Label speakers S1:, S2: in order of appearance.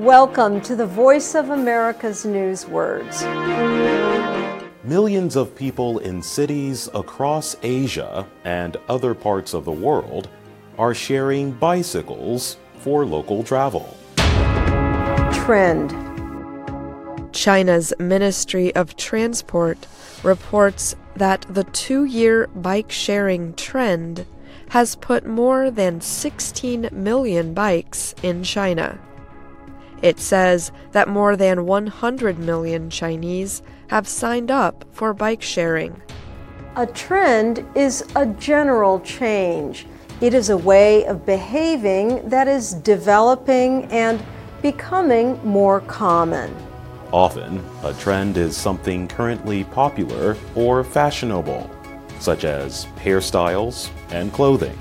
S1: Welcome to the Voice of America's News Words.
S2: Millions of people in cities across Asia and other parts of the world are sharing bicycles for local travel.
S1: Trend.
S3: China's Ministry of Transport reports that the two year bike sharing trend has put more than 16 million bikes in China. It says that more than 100 million Chinese have signed up for bike sharing.
S1: A trend is a general change. It is a way of behaving that is developing and becoming more common.
S2: Often, a trend is something currently popular or fashionable, such as hairstyles and clothing.